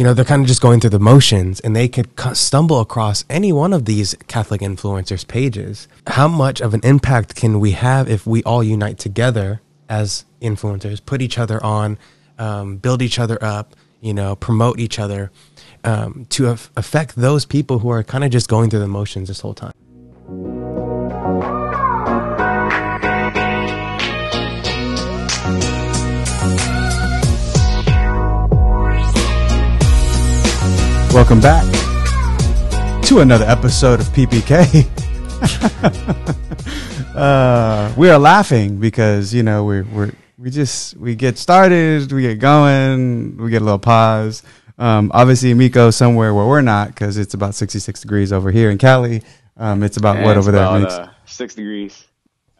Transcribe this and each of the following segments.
you know, they're kind of just going through the motions and they could stumble across any one of these Catholic influencers' pages. How much of an impact can we have if we all unite together as influencers, put each other on, um, build each other up, you know, promote each other um, to af- affect those people who are kind of just going through the motions this whole time? Welcome back to another episode of PBK. uh, we are laughing because you know we're we're we just we get started, we get going, we get a little pause. Um, obviously, Miko somewhere where we're not because it's about 66 degrees over here in Cali. Um, it's about and what over about, there? Uh, six degrees.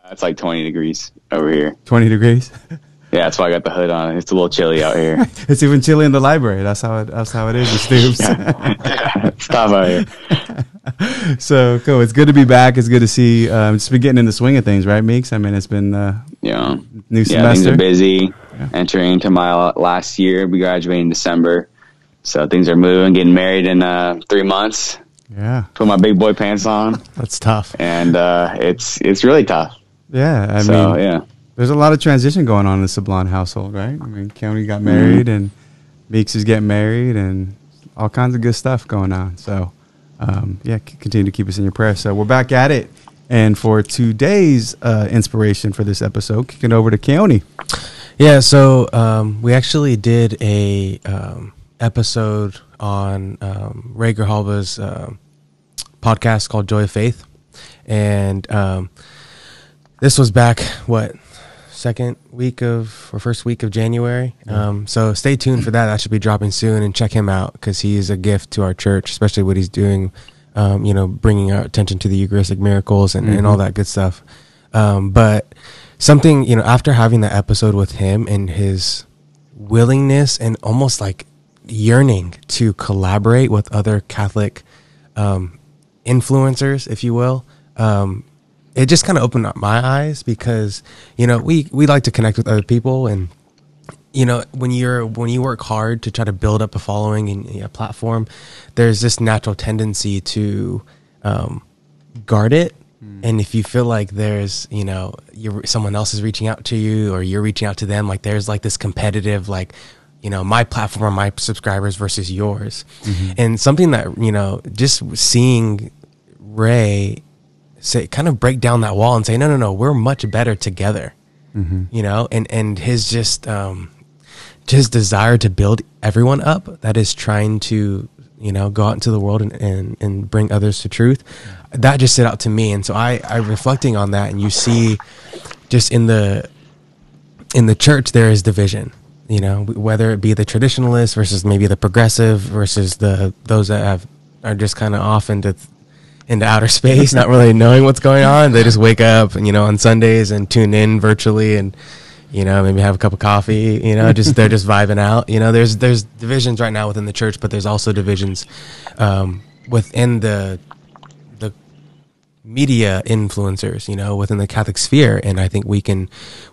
Uh, it's like 20 degrees over here. 20 degrees. Yeah, that's why I got the hood on. It's a little chilly out here. it's even chilly in the library. That's how it. That's how it is. It stoops. Stop out here. so cool. It's good to be back. It's good to see. Um, it's been getting in the swing of things, right, Meeks? I mean, it's been uh, yeah, new semester. Yeah, things are busy. Yeah. Entering into my last year, we graduate in December, so things are moving. Getting married in uh, three months. Yeah, put my big boy pants on. That's tough, and uh, it's it's really tough. Yeah, I so, mean, yeah there's a lot of transition going on in the Sablon household, right? I mean, County got married, mm-hmm. and Meeks is getting married, and all kinds of good stuff going on. So, um, yeah, continue to keep us in your prayers. So we're back at it, and for today's uh, inspiration for this episode, kicking over to County. Yeah, so um, we actually did a um, episode on um, Ray Grijalva's uh, podcast called Joy of Faith, and um, this was back what second week of or first week of January. Um, so stay tuned for that. That should be dropping soon, and check him out because he is a gift to our church, especially what he's doing. Um, you know, bringing our attention to the Eucharistic miracles and, mm-hmm. and all that good stuff. Um, but something you know, after having that episode with him and his willingness and almost like yearning to collaborate with other Catholic um, influencers, if you will. Um, it just kind of opened up my eyes because you know we we like to connect with other people and you know when you're when you work hard to try to build up a following and a platform there's this natural tendency to um, guard it mm. and if you feel like there's you know you're someone else is reaching out to you or you're reaching out to them like there's like this competitive like you know my platform or my subscribers versus yours mm-hmm. and something that you know just seeing ray say kind of break down that wall and say no no no we're much better together mm-hmm. you know and and his just um just desire to build everyone up that is trying to you know go out into the world and and, and bring others to truth that just stood out to me and so i i reflecting on that and you see just in the in the church there is division you know whether it be the traditionalists versus maybe the progressive versus the those that have are just kind of off into into outer space, not really knowing what's going on. They just wake up, you know, on Sundays and tune in virtually, and you know, maybe have a cup of coffee. You know, just they're just vibing out. You know, there's there's divisions right now within the church, but there's also divisions um, within the the media influencers. You know, within the Catholic sphere, and I think we can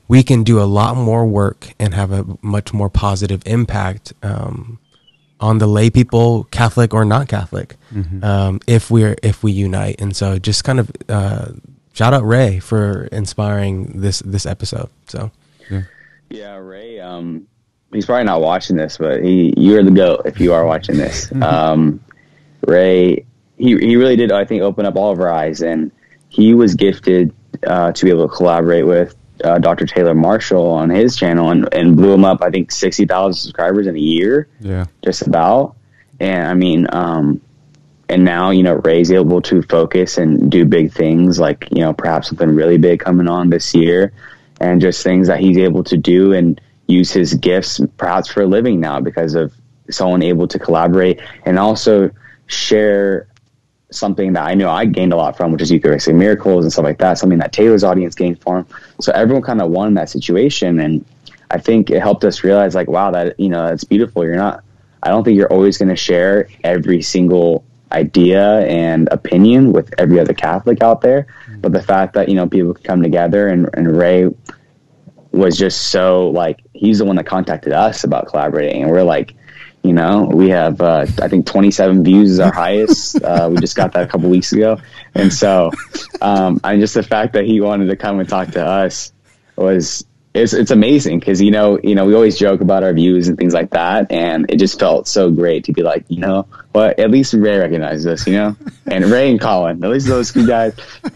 we can do a lot more work and have a much more positive impact. Um, on the lay people, Catholic or not Catholic, mm-hmm. um, if we're if we unite. And so, just kind of uh, shout out Ray for inspiring this this episode. So, yeah, yeah Ray. Um, he's probably not watching this, but he you're the goat if you are watching this. Mm-hmm. Um, Ray, he he really did. I think open up all of our eyes, and he was gifted uh, to be able to collaborate with uh, Dr. Taylor Marshall on his channel and, and blew him up, I think, 60,000 subscribers in a year. Yeah. Just about. And I mean, um, and now, you know, Ray's able to focus and do big things like, you know, perhaps something really big coming on this year and just things that he's able to do and use his gifts perhaps for a living now because of someone able to collaborate and also share something that I know I gained a lot from, which is Eucharistic miracles and stuff like that, something that Taylor's audience gained from. So everyone kind of won that situation. And I think it helped us realize, like, wow, that, you know, it's beautiful. You're not, I don't think you're always going to share every single idea and opinion with every other Catholic out there. Mm-hmm. But the fact that, you know, people can come together and, and Ray was just so like, he's the one that contacted us about collaborating. And we're like, You know, we have uh, I think 27 views is our highest. Uh, we just got that a couple weeks ago, and so um, I just the fact that he wanted to come and talk to us was it's it's amazing because you know you know we always joke about our views and things like that, and it just felt so great to be like you know what at least Ray recognizes us, you know, and Ray and Colin, at least those two guys,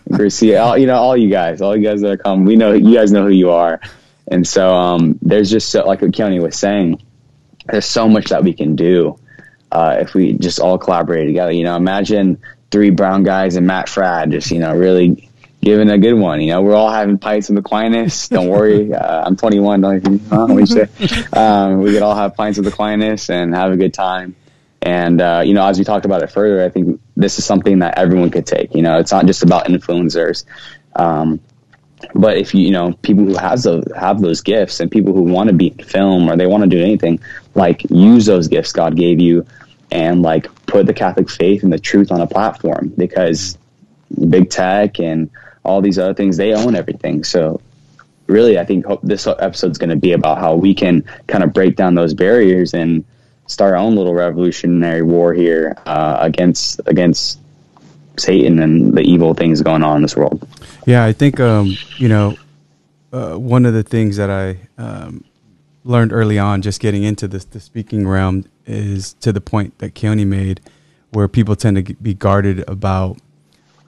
Garcia, all you know, all you guys, all you guys that are coming, we know you guys know who you are, and so um, there's just so, like what Keone was saying, there's so much that we can do uh, if we just all collaborate together. You know, imagine three brown guys and Matt Fradd just you know really giving a good one. You know, we're all having pints of Aquinas. Don't worry, uh, I'm 21. Don't you? Huh? You say? Um, we could all have pints of Aquinas and have a good time. And uh, you know, as we talked about it further, I think this is something that everyone could take. You know, it's not just about influencers. Um, but if you you know people who has those have those gifts and people who want to be in film or they want to do anything like use those gifts God gave you and like put the Catholic faith and the truth on a platform because big tech and all these other things, they own everything. So really, I think this episode is going to be about how we can kind of break down those barriers and start our own little revolutionary war here uh, against against Satan and the evil things going on in this world. Yeah, I think um, you know uh, one of the things that I um, learned early on, just getting into this the speaking realm, is to the point that Keone made, where people tend to be guarded about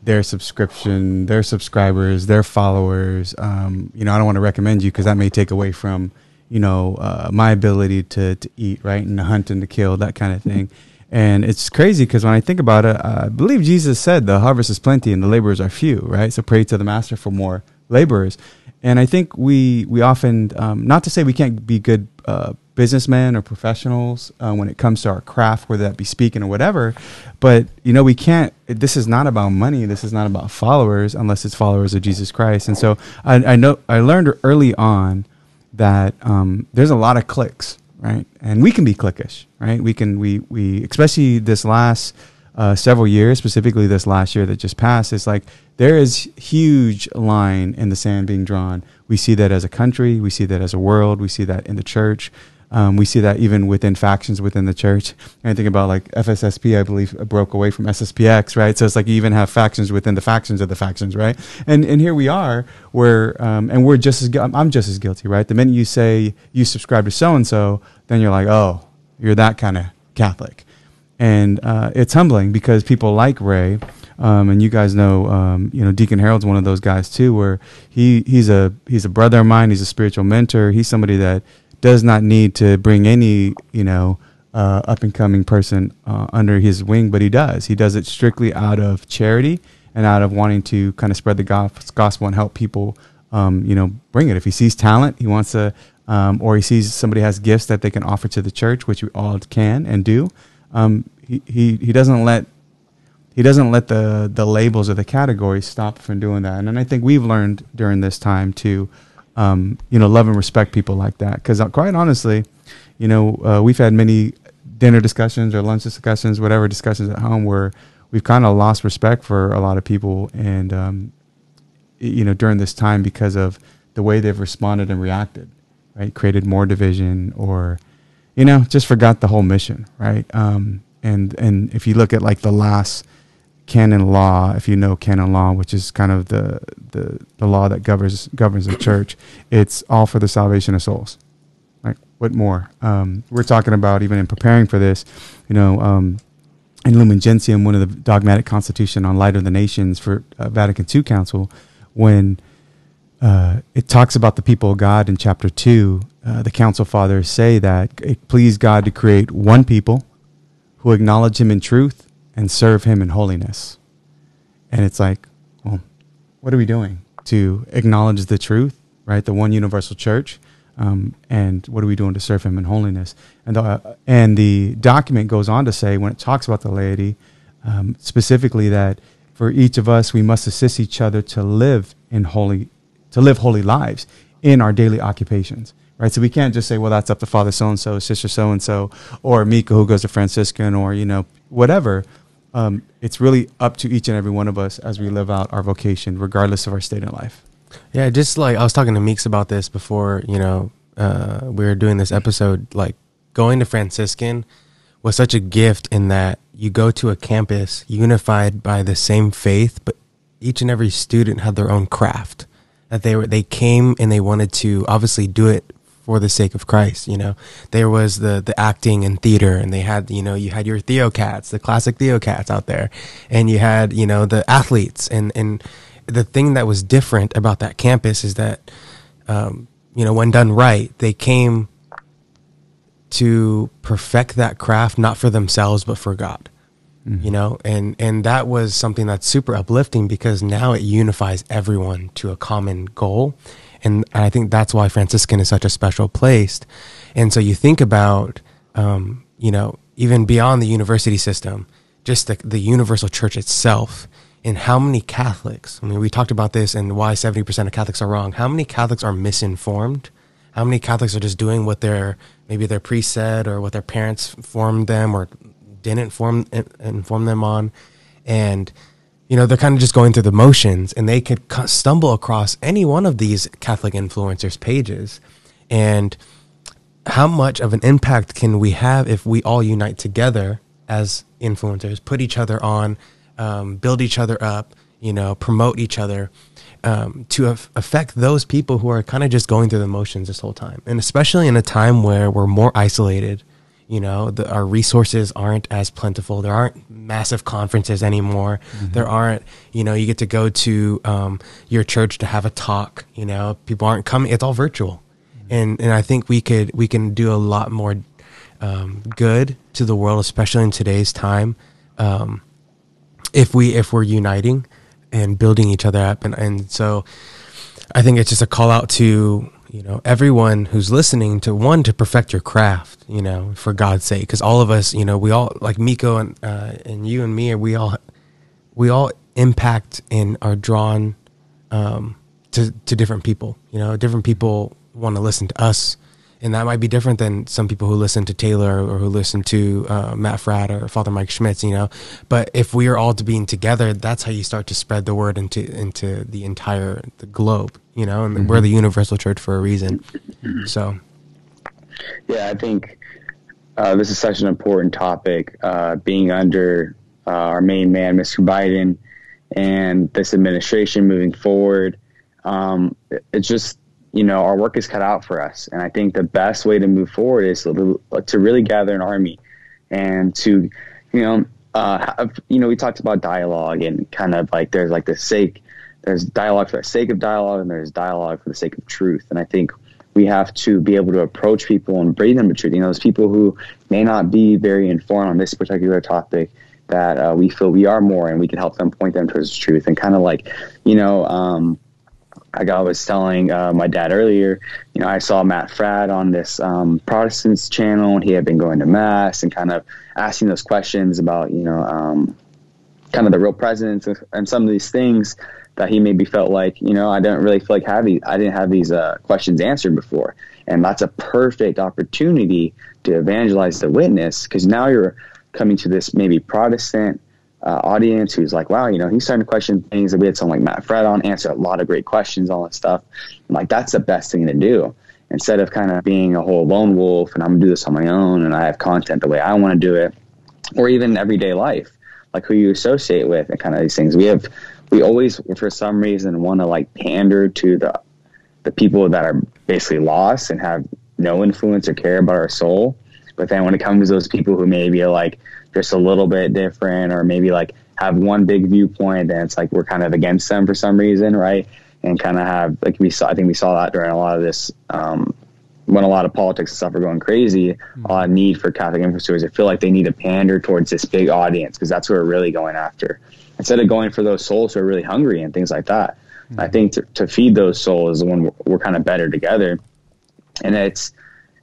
their subscription, their subscribers, their followers. Um, you know, I don't want to recommend you because that may take away from, you know, uh, my ability to, to eat, right? And to hunt and to kill, that kind of thing. And it's crazy because when I think about it, I believe Jesus said the harvest is plenty and the laborers are few, right? So pray to the master for more laborers. And I think we, we often, um, not to say we can't be good uh, businessmen or professionals uh, when it comes to our craft, whether that be speaking or whatever. But you know, we can't. This is not about money. This is not about followers, unless it's followers of Jesus Christ. And so I, I know I learned early on that um, there's a lot of cliques, right? And we can be cliquish, right? We can we we especially this last. Uh, several years, specifically this last year that just passed, it's like there is huge line in the sand being drawn. We see that as a country, we see that as a world, we see that in the church, um, we see that even within factions within the church. Think about like FSSP, I believe, broke away from SSPX, right? So it's like you even have factions within the factions of the factions, right? And and here we are, where um, and we're just as I'm just as guilty, right? The minute you say you subscribe to so and so, then you're like, oh, you're that kind of Catholic, and uh, it's humbling because people like Ray. Um, and you guys know, um, you know, Deacon Harold's one of those guys too, where he he's a he's a brother of mine. He's a spiritual mentor. He's somebody that does not need to bring any, you know, uh, up and coming person uh, under his wing, but he does. He does it strictly out of charity and out of wanting to kind of spread the gospel and help people, um, you know, bring it. If he sees talent, he wants to, um, or he sees somebody has gifts that they can offer to the church, which we all can and do. Um, he, he, he doesn't let he doesn't let the the labels or the categories stop from doing that. And, and I think we've learned during this time to um, you know, love and respect people like that. Because uh, quite honestly, you know, uh, we've had many dinner discussions or lunch discussions, whatever discussions at home, where we've kind of lost respect for a lot of people, and um, you know, during this time because of the way they've responded and reacted, right? Created more division, or you know, just forgot the whole mission, right? Um, and and if you look at like the last canon law, if you know canon law, which is kind of the, the, the law that governs governs the church, it's all for the salvation of souls. Like what more? Um, we're talking about even in preparing for this, you know, um, in Lumen Gentium, one of the dogmatic constitution on light of the nations for uh, Vatican II Council, when uh, it talks about the people of God in chapter two, uh, the council fathers say that it pleased God to create one people who acknowledge Him in truth and serve Him in holiness. And it's like, well, what are we doing to acknowledge the truth, right? The one universal church. Um, and what are we doing to serve Him in holiness? And the, uh, and the document goes on to say, when it talks about the laity, um, specifically that for each of us, we must assist each other to live in holy, to live holy lives in our daily occupations right? So we can't just say, well, that's up to Father so and so, Sister so and so, or Mika who goes to Franciscan, or you know, whatever um, it's really up to each and every one of us as we live out our vocation, regardless of our state in life. Yeah, just like I was talking to Meeks about this before, you know, uh, we were doing this episode. Like going to Franciscan, was such a gift in that you go to a campus unified by the same faith, but each and every student had their own craft that they were they came and they wanted to obviously do it for the sake of Christ. You know, there was the the acting and theater, and they had you know you had your Theocats, the classic Theocats out there, and you had you know the athletes, and and the thing that was different about that campus is that um, you know when done right, they came to perfect that craft not for themselves but for God. Mm-hmm. You know, and and that was something that's super uplifting because now it unifies everyone to a common goal and I think that's why Franciscan is such a special place. And so you think about, um, you know, even beyond the university system, just the, the universal church itself, and how many Catholics. I mean, we talked about this and why seventy percent of Catholics are wrong. How many Catholics are misinformed? How many Catholics are just doing what their maybe their priest said or what their parents formed them or didn't form inform them on, and you know, they're kind of just going through the motions and they could stumble across any one of these Catholic influencers' pages. And how much of an impact can we have if we all unite together as influencers, put each other on, um, build each other up, you know, promote each other um, to af- affect those people who are kind of just going through the motions this whole time? And especially in a time where we're more isolated you know, the, our resources aren't as plentiful. There aren't massive conferences anymore. Mm-hmm. There aren't, you know, you get to go to um, your church to have a talk. You know, people aren't coming. It's all virtual, mm-hmm. and and I think we could we can do a lot more um, good to the world, especially in today's time, um, if we if we're uniting and building each other up. And and so, I think it's just a call out to you know everyone who's listening to one to perfect your craft you know for god's sake. Because all of us you know we all like miko and uh, and you and me we all we all impact and are drawn um, to to different people. You know different people want to listen to us and that might be different than some people who listen to Taylor or who listen to uh, Matt Fradd or Father Mike Schmitz, you know. But if we are all to being together, that's how you start to spread the word into into the entire the globe, you know. And mm-hmm. we're the universal church for a reason. Mm-hmm. So, yeah, I think uh, this is such an important topic. Uh, being under uh, our main man, Mr. Biden, and this administration moving forward, um, it's just you know, our work is cut out for us. And I think the best way to move forward is to, really gather an army and to, you know, uh, have, you know, we talked about dialogue and kind of like there's like the sake, there's dialogue for the sake of dialogue and there's dialogue for the sake of truth. And I think we have to be able to approach people and bring them to truth. You know, those people who may not be very informed on this particular topic that uh, we feel we are more and we can help them point them towards the truth and kind of like, you know, um, like I was telling uh, my dad earlier, you know, I saw Matt Fradd on this um, Protestants channel, and he had been going to mass and kind of asking those questions about, you know, um, kind of the real presence and some of these things that he maybe felt like, you know, I don't really feel like having, I didn't have these uh, questions answered before, and that's a perfect opportunity to evangelize the witness because now you're coming to this maybe Protestant uh, audience who's like, wow, you know, he's starting to question things. that we had someone like Matt Fradd on answer a lot of great questions, all that stuff. I'm like, that's the best thing to do. Instead of kind of being a whole lone wolf and I'm gonna do this on my own and I have content the way I want to do it, or even everyday life, like who you associate with and kind of these things. We have, we always, for some reason, want to like pander to the, the people that are basically lost and have no influence or care about our soul. But then when it comes to those people who maybe are like, just a little bit different or maybe like have one big viewpoint and it's like we're kind of against them for some reason right and kind of have like we saw i think we saw that during a lot of this um, when a lot of politics and stuff are going crazy mm-hmm. a lot of need for catholic influencers i feel like they need to pander towards this big audience because that's what we're really going after instead of going for those souls who are really hungry and things like that mm-hmm. i think to, to, feed those souls is when we're, we're kind of better together and it's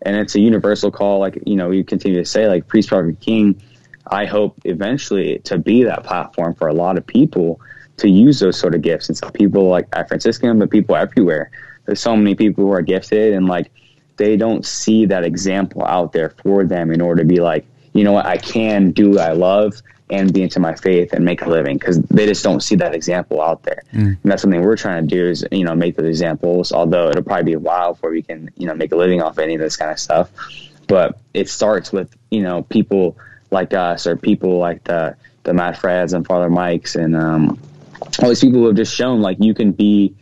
and it's a universal call like you know we continue to say like priest prophet king I hope eventually to be that platform for a lot of people to use those sort of gifts. And so people like at Franciscan, but people everywhere. There's so many people who are gifted and like they don't see that example out there for them in order to be like, you know what, I can do what I love and be into my faith and make a living because they just don't see that example out there. Mm. And that's something we're trying to do is, you know, make those examples, although it'll probably be a while before we can, you know, make a living off any of this kind of stuff. But it starts with, you know, people like us or people like the the Matt Fradds and Father Mikes and um, all these people who have just shown like you can be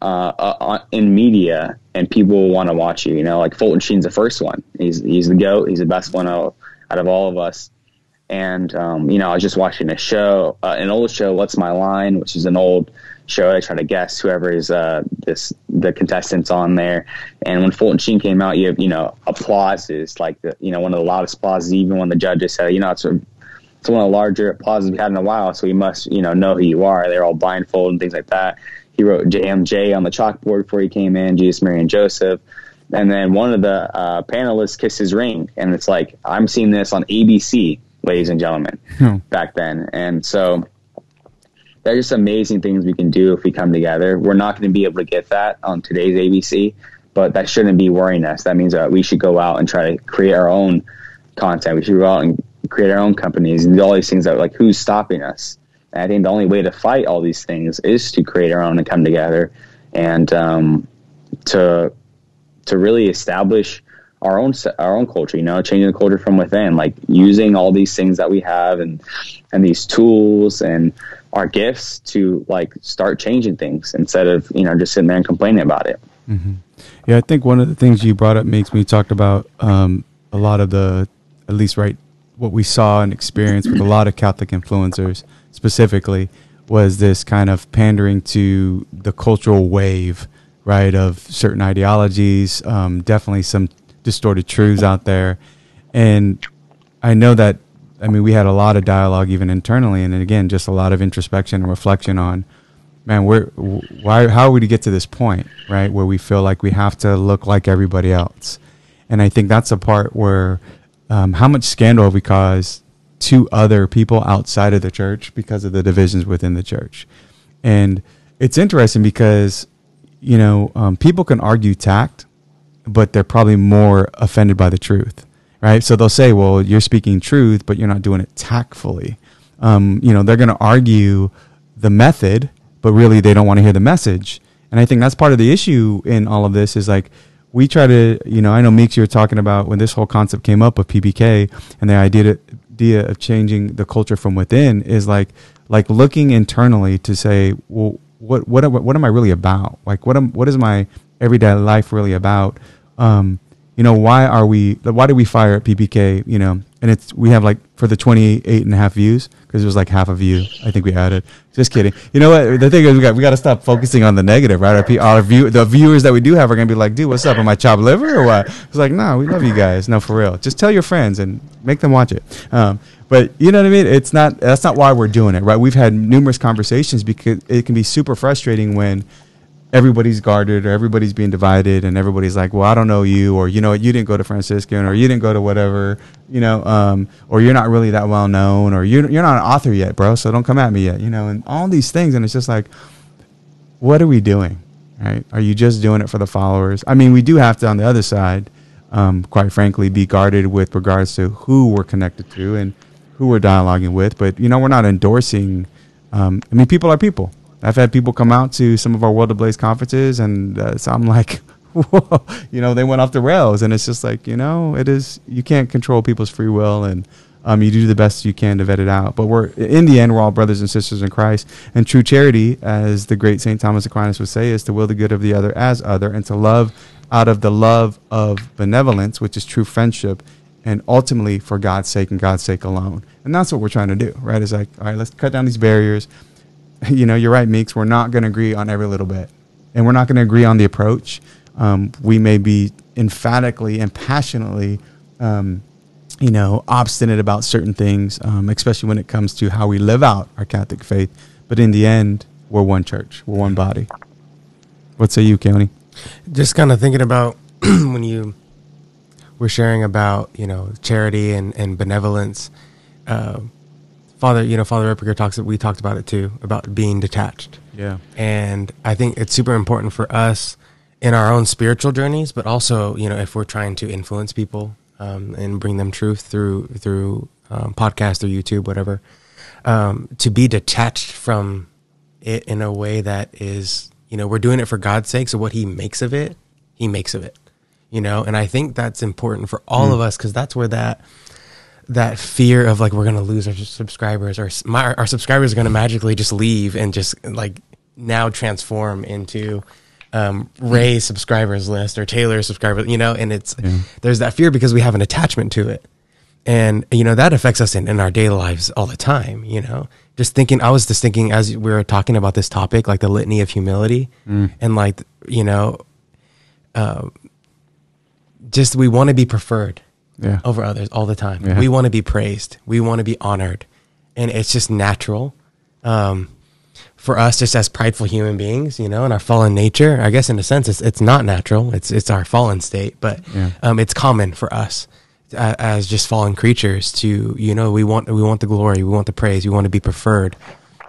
uh, uh, in media and people want to watch you. You know, like Fulton Sheen's the first one. He's he's the goat. He's the best one out, out of all of us. And um, you know, I was just watching a show, uh, an old show, "What's My Line," which is an old show. I try to guess whoever is uh, this the contestants on there. And when Fulton Sheen came out, you have you know applauses like the you know one of the loudest applauses. Even when the judges said, you know, it's a, it's one of the larger applauses we had in a while, so you must you know know who you are. They're all blindfolded and things like that. He wrote JMJ on the chalkboard before he came in, Jesus, Mary, and Joseph. And then one of the uh, panelists kissed his ring, and it's like I'm seeing this on ABC, ladies and gentlemen, hmm. back then. And so they're just amazing things we can do if we come together. We're not going to be able to get that on today's ABC, but that shouldn't be worrying us. That means that we should go out and try to create our own content. We should go out and create our own companies and do all these things that like who's stopping us? And I think the only way to fight all these things is to create our own and come together and um, to to really establish our own our own culture. You know, changing the culture from within, like using all these things that we have and and these tools and our gifts to like start changing things instead of you know just sitting there and complaining about it. Mm-hmm. Yeah, I think one of the things you brought up makes me talk about um, a lot of the at least right what we saw and experienced with a lot of Catholic influencers specifically was this kind of pandering to the cultural wave, right, of certain ideologies, um, definitely some distorted truths out there. And I know that, I mean, we had a lot of dialogue even internally, and again, just a lot of introspection and reflection on, man, where, why, how are we to get to this point, right, where we feel like we have to look like everybody else? And I think that's a part where um, how much scandal have we caused to other people outside of the church because of the divisions within the church. And it's interesting because, you know, um, people can argue tact, but they're probably more offended by the truth, right? So they'll say, well, you're speaking truth, but you're not doing it tactfully. Um, you know, they're going to argue the method, but really they don't want to hear the message. And I think that's part of the issue in all of this is like, we try to, you know, I know Meeks, you were talking about when this whole concept came up of PBK and the idea idea of changing the culture from within is like like looking internally to say, well, what what what am I really about? Like what am what is my everyday life really about? Um, you know, why are we? Why do we fire at PBK? You know, and it's we have like for the 28 and a half views because it was like half a view. I think we added. Just kidding. You know what? The thing is, we got we got to stop focusing on the negative, right? Our, our view, the viewers that we do have are gonna be like, dude, what's up? Am I chopped liver or what? It's like, no, we love you guys. No, for real. Just tell your friends and make them watch it. Um, but you know what I mean? It's not. That's not why we're doing it, right? We've had numerous conversations because it can be super frustrating when everybody's guarded or everybody's being divided and everybody's like, well, I don't know you, or you know, you didn't go to Franciscan, or you didn't go to whatever, you know, um, or you're not really that well known, or you're you're not an author yet, bro. So don't come at me yet, you know, and all these things, and it's just like, what are we doing, right? Are you just doing it for the followers? I mean, we do have to on the other side, um, quite frankly, be guarded with regards to who we're connected to and who we're dialoguing with, but you know, we're not endorsing. Um, I mean, people are people I've had people come out to some of our World Ablaze conferences, and uh, so I'm like, whoa, you know, they went off the rails, and it's just like, you know, it is you can't control people's free will, and um, you do the best you can to vet it out. But we're in the end, we're all brothers and sisters in Christ, and true charity, as the great Saint Thomas Aquinas would say, is to will the good of the other as other, and to love out of the love of benevolence, which is true friendship, and ultimately for God's sake and God's sake alone. And that's what we're trying to do, right? It's like, all right, let's cut down these barriers you know, you're right, Meeks. We're not going to agree on every little bit, and we're not going to agree on the approach. Um, we may be emphatically and passionately, um, you know, obstinate about certain things, um, especially when it comes to how we live out our Catholic faith. But in the end, we're one church, we're one body. What say you, County? Just kind of thinking about when you were sharing about you know charity and and benevolence. Uh, Father, you know, Father Ripperger talks. We talked about it too about being detached. Yeah, and I think it's super important for us in our own spiritual journeys, but also, you know, if we're trying to influence people um, and bring them truth through through um, podcast or YouTube, whatever, um, to be detached from it in a way that is, you know, we're doing it for God's sake. So what He makes of it, He makes of it, you know. And I think that's important for all mm. of us because that's where that that fear of like we're gonna lose our subscribers or my, our subscribers are gonna magically just leave and just like now transform into um, Ray's subscribers list or Taylor's subscribers, you know, and it's there's that fear because we have an attachment to it. And you know that affects us in, in our daily lives all the time you know? Just thinking i was just thinking as we were talking about this topic like the litany of humility and like you know uh, just we want to be preferred Yeah. over others all the time. Yeah. we want to be praised. We want to be honored. And it's just natural um, for us just as prideful human beings you know in our fallen nature. I guess in a sense it's, it's not natural. It's it's our fallen state but Yeah. um, it's common for us a- as just fallen creatures to you know we want we want the glory we want the praise we want to be preferred.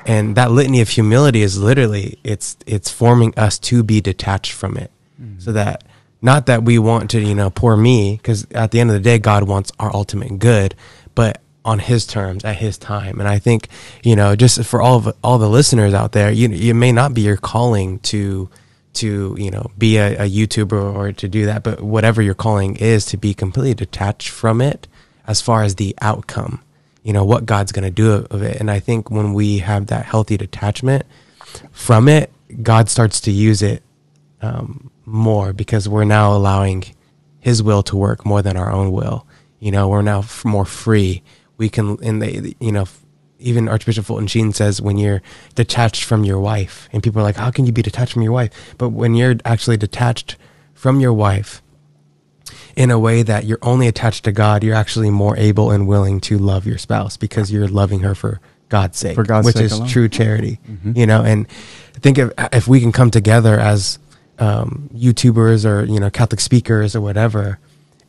And that litany of humility is literally it's it's forming us to be detached from it. So that not that we want to you know poor me because at the end of the day god wants our ultimate good but on his terms at his time. And i think you know just for all of all the listeners out there you it may not be your calling to to you know be a, a youtuber or to do that but whatever your calling is to be completely detached from it as far as the outcome you know what god's going to do of it. And i think when we have that healthy detachment from it god starts to use it um, more because we're now allowing his will to work more than our own will you know we're now f- more free we can and they you know even archbishop fulton sheen says when you're detached from your wife and people are like how can you be detached from your wife but when you're actually detached from your wife in a way that you're only attached to God, you're actually more able and willing to love your spouse because you're loving her for God's sake, For God's which sake is alone. true charity. You know, and think if if we can come together as um, YouTubers or you know Catholic speakers or whatever,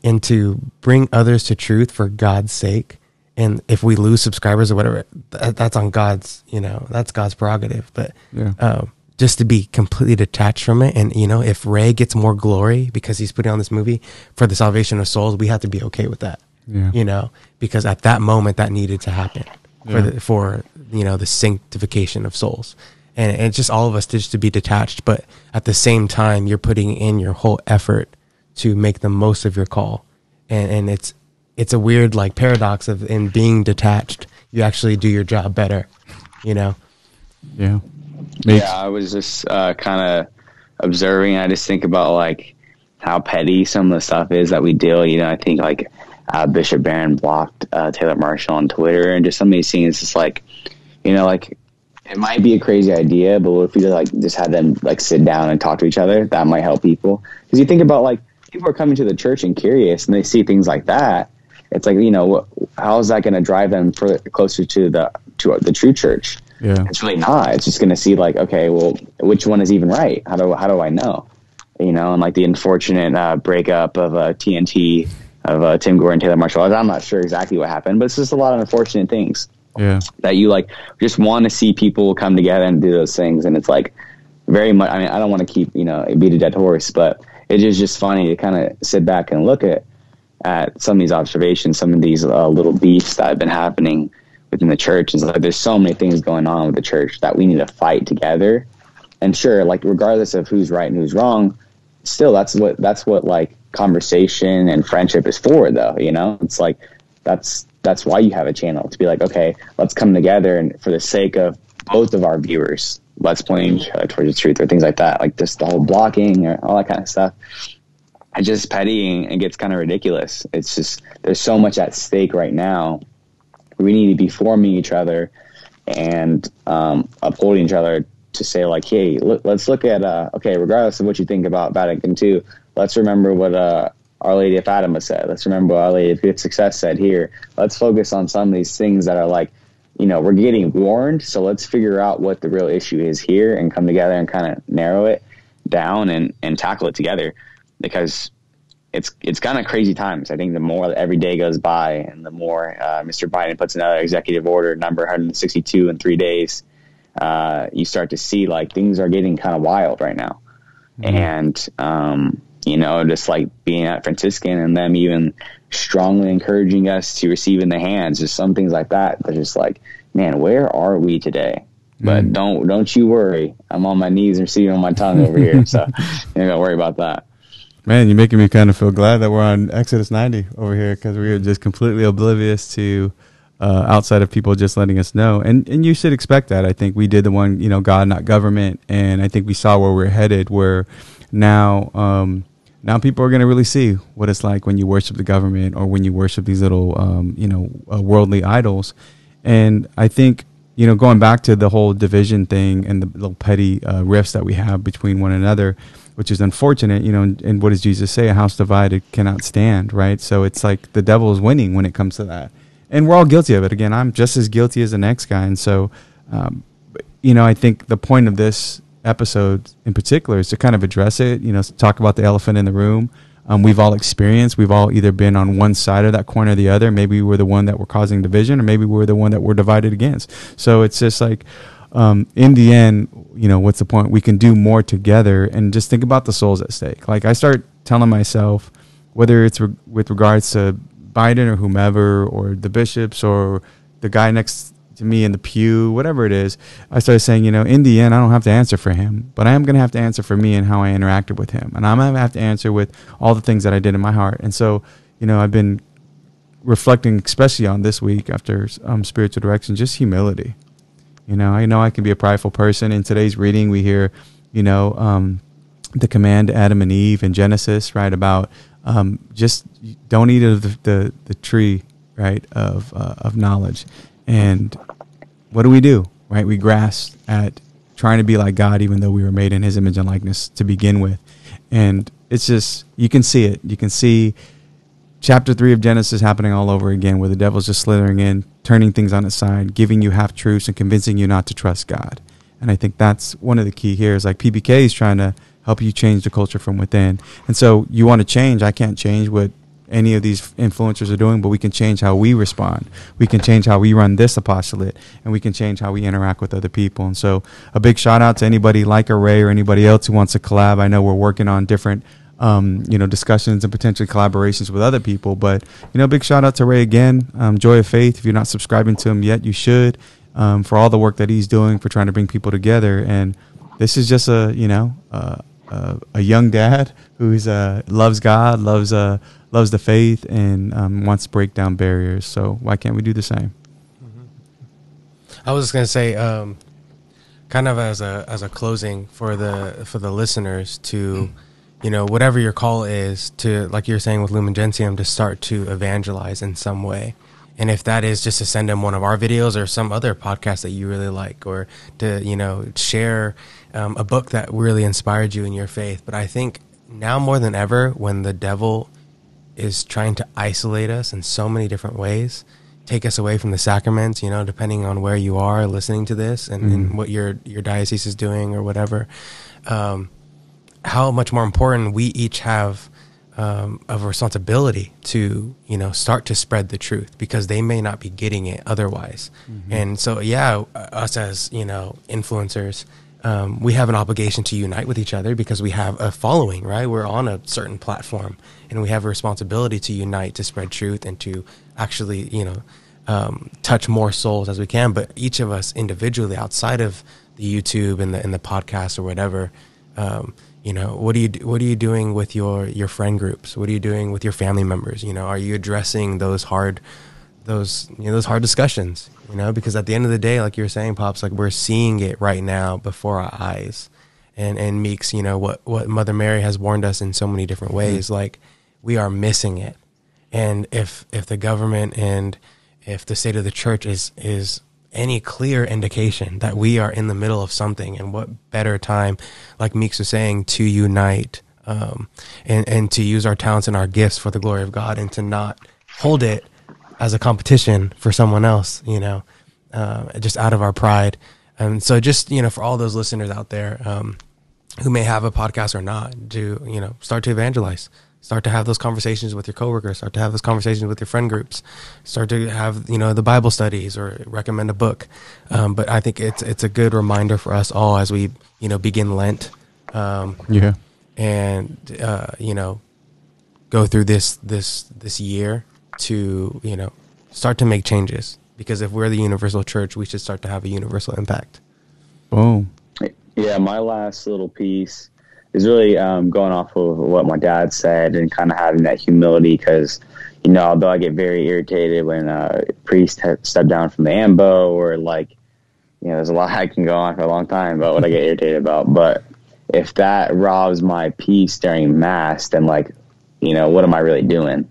and to bring others to truth for God's sake. And if we lose subscribers or whatever, that, that's on God's, you know, that's God's prerogative. But Yeah. um, just to be completely detached from it. And, you know, if Ray gets more glory because he's putting on this movie for the salvation of souls, we have to be okay with that. Yeah. You know, because at that moment that needed to happen for the, for, you know, the sanctification of souls. And and it's just all of us just to be detached. But at the same time, you're putting in your whole effort to make the most of your call. And, and it's, it's a weird like paradox of in being detached, you actually do your job better, you know? Yeah. Makes- Yeah, I was just uh, kind of observing. I just think about like how petty some of the stuff is that we deal. You know, I think like uh, Bishop Barron blocked uh, Taylor Marshall on Twitter, and just some of these things. It's like, you know, like it might be a crazy idea, but what if we like just had them like sit down and talk to each other? That might help people. Because you think about like people are coming to the church and curious, and they see things like that. It's like you know, what, how is that going to drive them for closer to the to the true church? Yeah. it's really not. It's just going to see like, okay, well, which one is even right? How do how do I know? You know, and like the unfortunate uh, breakup of uh, TNT of uh, Tim Gordon and Taylor Marshall. I'm not sure exactly what happened, but it's just a lot of unfortunate things Yeah. that you like just want to see people come together and do those things. And it's like very much. I mean, I don't want to keep you know beat a dead horse, but it is just funny to kind of sit back and look at at some of these observations, some of these uh, little beefs that have been happening within the church. And like there's so many things going on with the church that we need to fight together. And sure, like regardless of who's right and who's wrong, still that's what that's what like conversation and friendship is for though, you know? It's like that's that's why you have a channel to be like, okay, let's come together and for the sake of both of our viewers, let's point each other towards the truth or things like that. Like just the whole blocking or all that kind of stuff it's just petty and it gets kind of ridiculous. It's just there's so much at stake right now. We need to be forming each other and um, upholding each other to say like, hey, look, let's look at uh, okay, regardless of what you think about Vatican II, let's remember what uh, Our Lady of Fatima said. Let's remember what Our Lady of Good Success said here. Let's focus on some of these things that are like, you know, we're getting warned, so let's figure out what the real issue is here and come together and kind of narrow it down and, and tackle it together because it's it's kind of crazy times. I think the more every day goes by, and the more uh, Mr. Biden puts another executive order, number 162 in three days, uh, you start to see like things are getting kind of wild right now. And um, you know, just like being at Franciscan and them even strongly encouraging us to receive in the hands, just some things like that. They're just like, man, where are we today? But don't don't you worry, I'm on my knees receiving on my tongue over here, so you don't worry about that. Man, you're making me kind of feel glad that we're on Exodus 90 over here because we are just completely oblivious to uh, outside of people just letting us know. And and you should expect that. I think we did the one, you know, God not government, and I think we saw where we're headed. Where now, um, now people are going to really see what it's like when you worship the government or when you worship these little, um, you know, uh, worldly idols. And I think you know, going back to the whole division thing and the little petty uh, rifts that we have between one another which is unfortunate, you know. And, and, what does Jesus say? A house divided cannot stand, right? So it's like the devil is winning when it comes to that, and we're all guilty of it. Again, I'm just as guilty as the next guy, and so, um, you know, I think the point of this episode in particular is to kind of address it. You know, talk about the elephant in the room. Um, we've all experienced. We've all either been on one side of that corner or the other. Maybe we are the one that we're causing division, or maybe we we're the one that we're divided against. So it's just like um, in the end, you know, what's the point? We can do more together and just think about the souls at stake. Like I start telling myself, whether it's re- with regards to Biden or whomever, or the bishops or the guy next to me in the pew, whatever it is, I started saying, you know, in the end, I don't have to answer for him, but I am going to have to answer for me and how I interacted with him. And I'm going to have to answer with all the things that I did in my heart. And so, you know, I've been reflecting, especially on this week after um, spiritual direction, just humility you know, I know I can be a prideful person. In today's reading, we hear, you know, um, the command to Adam and Eve in Genesis, right? About um, just don't eat of the, the, the tree, right, of, uh, of knowledge. And what do we do, right? We grasp at trying to be like God, even though we were made in his image and likeness to begin with. And it's just, you can see it. You can see chapter three of Genesis happening all over again, where the devil's just slithering in, turning things on its side, giving you half truths, and convincing you not to trust God. And I think that's one of the key here is like PBK is trying to help you change the culture from within. And so you want to change. I can't change what any of these influencers are doing, but we can change how we respond. We can change how we run this apostolate, and we can change how we interact with other people. And so, a big shout out to anybody like Array or anybody else who wants to collab. I know we're working on different um, you know, discussions and potentially collaborations with other people. But, you know, big shout out to Ray again. Um, Joy of Faith. If you're not subscribing to him yet, you should um, for all the work that he's doing for trying to bring people together. And this is just a, you know, uh, uh, a young dad who's uh, loves God, loves uh, loves the faith, and um, wants to break down barriers. So why can't we do the same? Mm-hmm. I was just gonna say, um, kind of as a as a closing for the for the listeners to. You know, whatever your call is to, like you're saying with Lumen Gentium, to start to evangelize in some way. And if that is just to send them one of our videos or some other podcast that you really like, or to, you know, share um, a book that really inspired you in your faith. But I think now more than ever, when the devil is trying to isolate us in so many different ways, take us away from the sacraments, you know, depending on where you are listening to this and, mm. and what your, your diocese is doing or whatever. Um, how much more important we each have um, of a responsibility to you know start to spread the truth because they may not be getting it otherwise mm-hmm. and so yeah us as you know influencers um, we have an obligation to unite with each other because we have a following right? We're on a certain platform and we have a responsibility to unite to spread truth and to actually you know um, touch more souls as we can. But each of us individually outside of the youtube and the, and the podcast or whatever um, you know what are you what are you doing with your your friend groups? What are you doing with your family members? You know are you addressing those hard those you know those hard discussions you know because at the end of the day like you're saying pops like we're seeing it right now before our eyes and and meeks you know what what mother mary has warned us in so many different mm-hmm. ways mm-hmm. like we are missing it and if if the government and if the state of the church is is any clear indication that we are in the middle of something. And what better time, like Meeks was saying, to unite um, and, and to use our talents and our gifts for the glory of God and to not hold it as a competition for someone else, you know, uh, just out of our pride. And so, just, you know, for all those listeners out there um, who may have a podcast or not, to, you know, start to evangelize. Start to have those conversations with your coworkers. Start to have those conversations with your friend groups. Start to have you know the bible studies or recommend a book. Um, but i think it's it's a good reminder for us all as we you know begin lent um, yeah. and uh, you know go through this this this year to you know start to make changes. Because if we're the universal church we should start to have a universal impact. Boom. Yeah my last little piece is really um, going off of what my dad said and kind of having that humility because you know although I get very irritated when uh, a priest step down from the ambo or like you know there's a lot I can go on for a long time about what I get irritated about but if that robs my peace during mass then like you know what am I really doing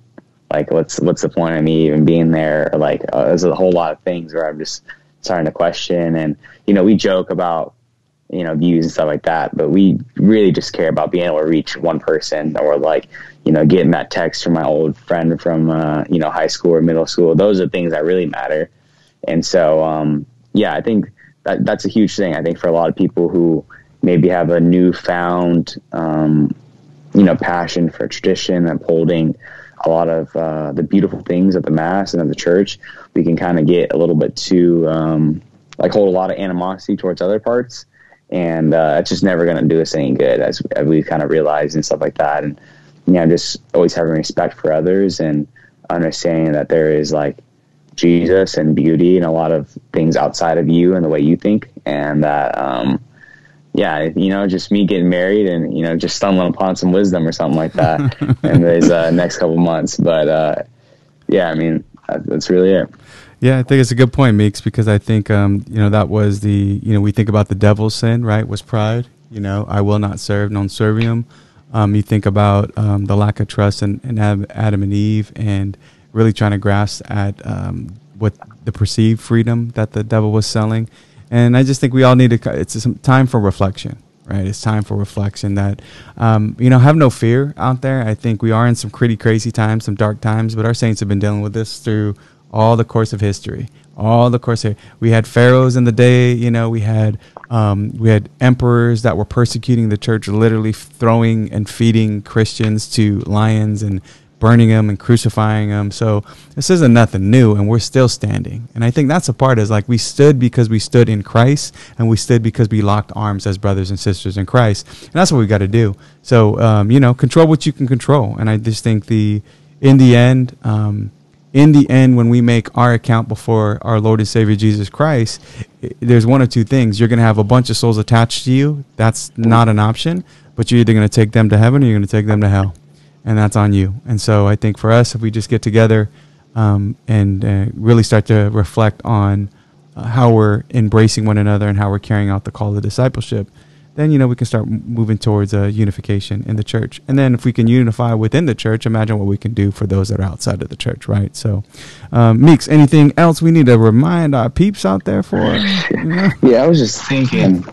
like what's what's the point of me even being there? Like uh, there's a whole lot of things where I'm just starting to question. And you know we joke about you know views and stuff like that but we really just care about being able to reach one person or like you know getting that text from my old friend from uh, you know high school or middle school. Those are things that really matter. And so um, yeah i think that that's a huge thing i think for a lot of people who maybe have a newfound um, you know passion for tradition and upholding a lot of uh, the beautiful things of the mass and of the church we can kind of get a little bit too um, like hold a lot of animosity towards other parts. And uh, it's just never going to do us any good as, we kind of realized and stuff like that. And you know just always having respect for others and understanding that there is like jesus and beauty and a lot of things outside of you and the way you think. And that um yeah you know just me getting married and you know just stumbling upon some wisdom or something like that in these uh, next couple months but uh yeah i mean that's really it yeah, I think it's a good point, Meeks, because I think um, you know that was the you know we think about the devil's sin, right? Was pride. You know, I will not serve, non serviam. Um, you think about um, the lack of trust in, in, Adam and Eve, and really trying to grasp at um, what the perceived freedom that the devil was selling. And I just think we all need to. It's some time for reflection, right? It's time for reflection. That um, you know, have no fear out there. I think we are in some pretty crazy times, some dark times, but our saints have been dealing with this through all the course of history all the course of, we had pharaohs in the day you know we had um, we had emperors that were persecuting the church literally throwing and feeding christians to lions and burning them and crucifying them so this isn't nothing new and we're still standing and i think that's a part is like we stood because we stood in christ and we stood because we locked arms as brothers and sisters in christ and that's what we got to do so um, you know control what you can control and i just think the in the end um, in the end, when we make our account before our Lord and Savior Jesus Christ, there's one or two things. You're going to have a bunch of souls attached to you. That's not an option, but you're either going to take them to heaven or you're going to take them to hell. And that's on you. And so I think for us, if we just get together um, and uh, really start to reflect on uh, how we're embracing one another and how we're carrying out the call of discipleship, then you know we can start moving towards a unification in the church. And then if we can unify within the church imagine what we can do for those that are outside of the church right? So um, meeks anything else we need to remind our peeps out there for? You know? yeah i was just thinking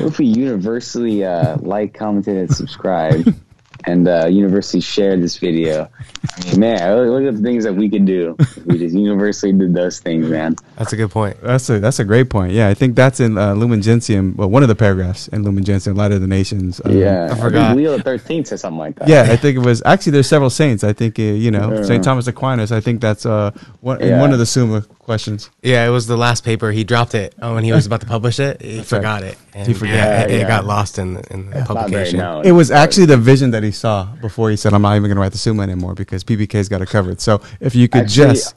if we universally uh, like commented and subscribe and uh, university shared this video. I mean, man, look at the things that we could do if we just universally did those things, man. That's a good point. That's a that's a great point. Yeah, I think that's in uh, Lumen Gentium. Well, one of the paragraphs in Lumen Gentium, Light of the Nations. Um, yeah, I forgot. I Leo the Thirteenth or something like that. Yeah, I think it was actually. There's several saints. I think uh, you know Saint Thomas Aquinas. I think that's uh one, yeah. one of the Summa questions. Yeah, it was the last paper. He dropped it oh, when he was about to publish it. He that's forgot right. it. And he forgot. Yeah, it, yeah. it, got lost in the, in the publication. It was actually the vision that he saw before he said, "I'm not even going to write the Summa anymore because PBK's got it covered." So if you could actually, just,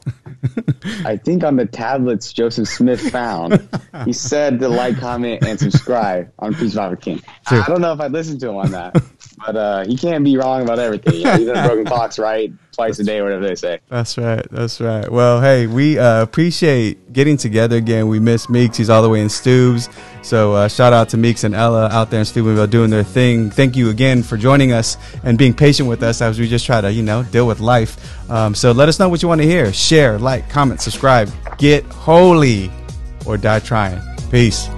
I think on the tablets Joseph Smith found, he said to like, comment, and subscribe on Peace Father King. I don't know if I listened to him on that, but uh, he can't be wrong about everything. You know, he's in a broken box, right? Twice a day, whatever they say. That's right. That's right. Well, hey, we uh, appreciate getting together again. We miss Meeks. He's all the way in Stubes. So uh, shout out to Meeks and Ella out there in Steubenville doing their thing. Thank you again for joining us and being patient with us as we just try to, you know, deal with life. Um, so let us know what you want to hear. Share, like, comment, subscribe. Get holy or die trying. Peace.